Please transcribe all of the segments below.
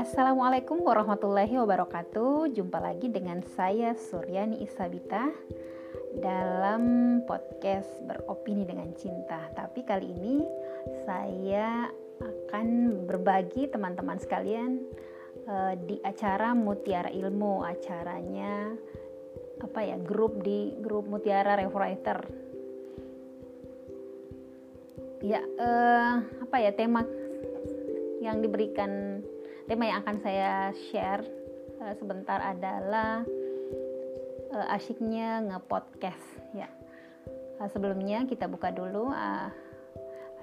Assalamualaikum warahmatullahi wabarakatuh. Jumpa lagi dengan saya Suryani Isabita Dalam podcast beropini dengan cinta. Tapi kali ini saya akan berbagi teman-teman sekalian uh, Di acara Mutiara Ilmu. Acaranya apa ya grup di grup Mutiara Rewriter ya uh, apa ya tema yang diberikan tema yang akan saya share uh, sebentar adalah uh, asyiknya ngepodcast ya. Uh, sebelumnya kita buka dulu uh,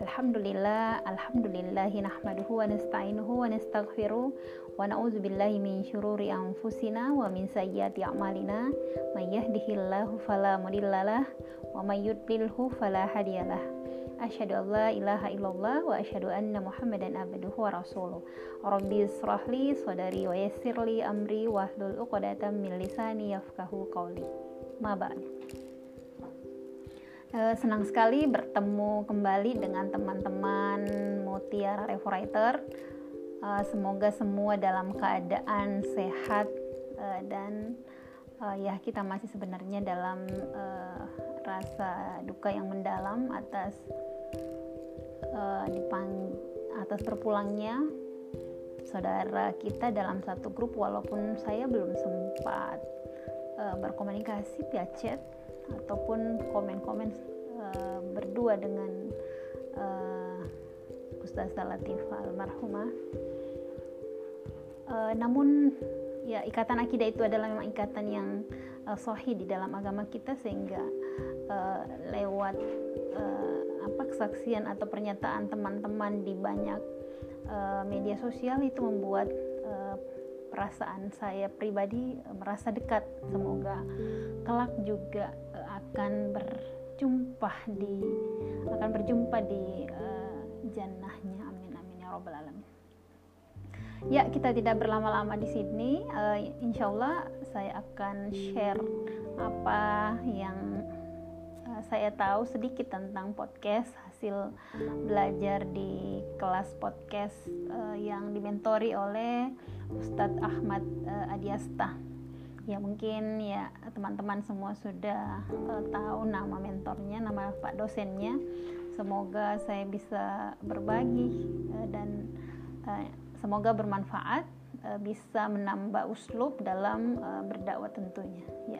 Alhamdulillah Alhamdulillahi nahmaduhu wa nasta'inuhu wa nastaghfiruh wa na'udzu billahi min syururi anfusina wa min sayyiati a'malina may yahdihillahu fala mudhillalah wa may yudlilhu fala hadiyalah asyhadu an la ilaha illallah wa asyhadu anna muhammadan abduhu wa rasuluh. Rabbi israhli sadari wa yassirli amri wahlul uqdatam min lisani yafqahu qawli. Ma ba'd. E, senang sekali bertemu kembali dengan teman-teman Mutiara Rewriter e, semoga semua dalam keadaan sehat e, dan ya kita masih sebenarnya dalam rasa duka yang mendalam atas uh, dipang atas berpulangnya saudara kita dalam satu grup. Walaupun saya belum sempat uh, berkomunikasi via chat ataupun komen-komen uh, berdua dengan uh, Ustazah Latifah almarhumah. Uh, namun ya ikatan akidah itu adalah memang ikatan yang uh, sahih di dalam agama kita sehingga uh, lewat uh, apa kesaksian atau pernyataan teman-teman di banyak uh, media sosial itu membuat uh, perasaan saya pribadi merasa dekat. Semoga kelak juga akan berjumpa di akan berjumpa di uh, jannahnya. Amin amin ya robbal alamin ya kita tidak berlama-lama di sini. Uh, insya Allah saya akan share apa yang saya tahu sedikit tentang podcast hasil belajar di kelas podcast uh, yang dimentori oleh Ustadz Ahmad uh, Adiasta ya mungkin ya teman-teman semua sudah uh, tahu nama mentornya nama pak dosennya. Semoga saya bisa berbagi uh, dan uh, semoga bermanfaat uh, bisa menambah uslub dalam uh, berdakwah tentunya. Ya